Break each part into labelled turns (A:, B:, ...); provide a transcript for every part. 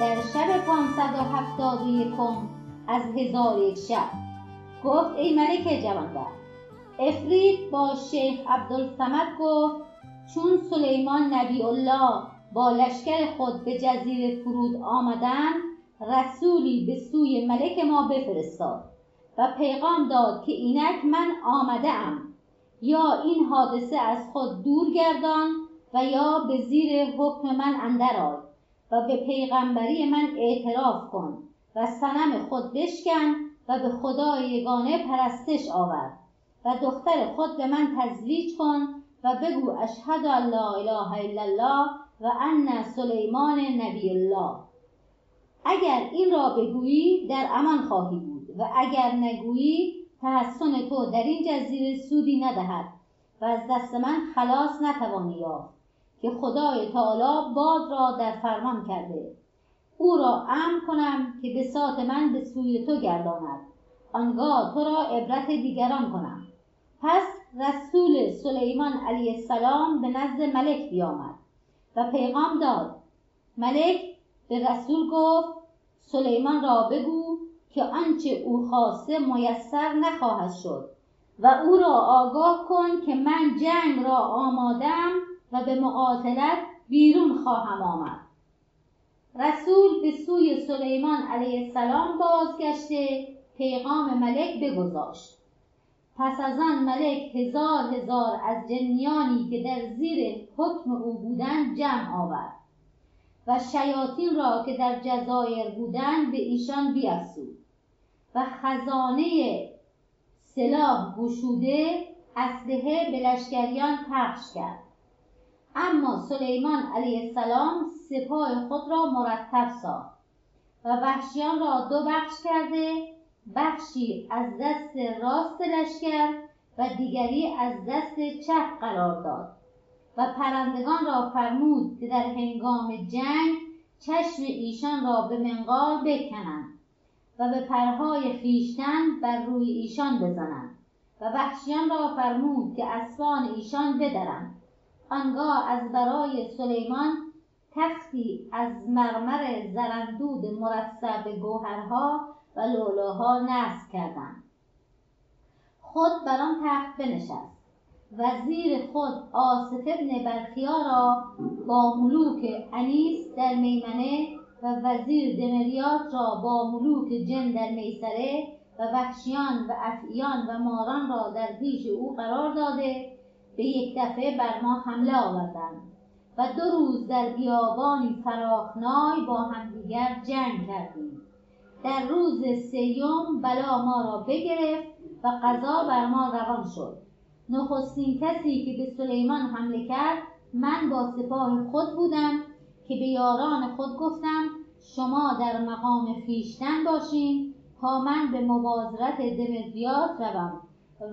A: در شب پانصد و هفتاد و یکم از هزار یک شب. گفت ای ملک جوانبخت افرید با شیخ عبدالسمد گفت چون سلیمان نبی الله با لشکر خود به جزیره فرود آمدند رسولی به سوی ملک ما بفرستاد و پیغام داد که اینک من آمده ام یا این حادثه از خود دور گردان و یا به زیر حکم من اندر آی. و به پیغمبری من اعتراف کن و سنم خود بشکن و به خدای یگانه پرستش آور و دختر خود به من تزویج کن و بگو اشهد ان لا اله الا الله و ان سلیمان نبی الله. اگر این را بگویی در امان خواهی بود و اگر نگویی تحسن تو در این جزیره سودی ندهد و از دست من خلاص نتوانی یافت. که خدای تعالی باد را در فرمان کرده. او را امر کنم که بساط من به سوی تو گرداند. آنگاه تو را عبرت دیگران کنم. پس رسول سلیمان علیه السلام به نزد ملک بیامد و پیغام داد. ملک به رسول گفت سلیمان را بگو که آنچه او خواسته میسر نخواهد شد و او را آگاه کن که من جنگ را آمادم و به مقاتلت بیرون خواهم آمد. رسول به سوی سلیمان علیه السلام بازگشته پیغام ملک بگذاشت. پس از آن ملک هزار هزار از جنیانی که در زیر حکم او بودند جمع آورد و شیاطین را که در جزایر بودند به ایشان بیافزود و خزانه سلاح گشوده اسلحه به لشکریان پخش کرد. اما سلیمان علیه السلام سپاه خود را مرتب ساخت و وحشیان را دو بخش کرده بخشی از دست راست لشکر و دیگری از دست چپ قرار داد و پرندگان را فرمود که در هنگام جنگ چشم ایشان را به منقار بکنند و به پرهای خیشتن بر روی ایشان بزنند و وحشیان را فرمود که اسبان ایشان بدرند. آنگاه از برای سلیمان تختی از مرمر زرندود مرصع به گوهرها و لولاها نصب کردند. خود بر آن تخت بنشست. وزیر خود آصف ابن برخیا را با ملوک انیس در میمنه و وزیر دمریات را با ملوک جن در میسره و وحشیان و افعیان و ماران را در پیش او قرار داده به یک دفعه بر ما حمله آوردند و دو روز در بیابانی فراخنای با همدیگر جنگ کردیم. در روز سیوم بلا ما را بگرفت و قضا بر ما روان شد. نخستین کسی که به سلیمان حمله کرد من با سپاه خود بودم که به یاران خود گفتم شما در مقام خیشتن باشین تا من به مبازرت دمدیات روم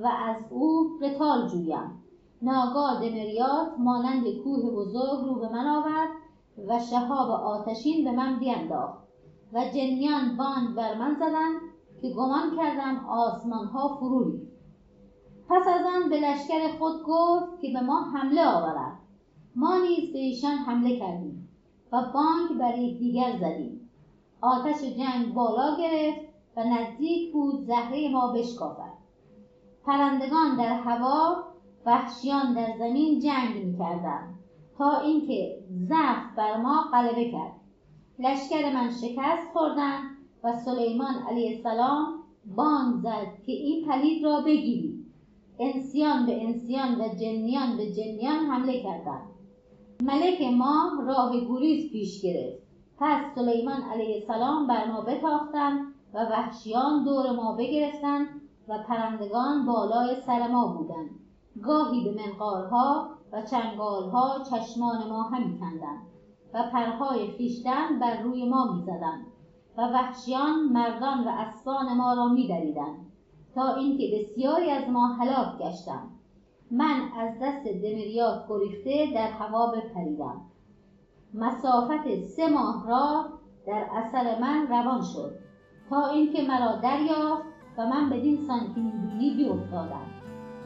A: و از او قتال جویم. ناگاه دمریات مانند کوه بزرگ رو به من آورد و شهاب آتشین به من بینداخت و جنیان باند بر من زدند که گمان کردم آسمان ها پس از آن به لشکر خود گفت که به ما حمله آورد. ما نیز به ایشان حمله کردیم و بانک بر یکدیگر زدیم. آتش جنگ بالا گرفت و نزدیک بود زهره ما بشکافد. پرندگان در هوا وحشیان در زمین جنگ می‌کردند تا اینکه ضعف بر ما غلبه کرد. لشکر من شکست خوردند و سلیمان علیه السلام بانگ زد که این پلید را بگیرید. انسیان به انسیان و جنیان به جنیان حمله کردند. ملک ما راه گریز پیش گرفت. پس سلیمان علیه السلام بر ما بتاختند و وحشیان دور ما بگرفتند و پرندگان بالای سر ما بودند. گاهی به منقارها و چنگالها چشمان ما همی کندند و پرهای خیشتن بر روی ما می‌زدند و وحشیان مردان و اسبان ما را میدریدند تا اینکه بسیاری از ما هلاک گشتند. من از دست دمریات گریخته در هوا بپریدم. مسافت سه ماه را در اثر من روان شد تا اینکه مرا دریافت و من بدین سان که می‌بینی بیافتادم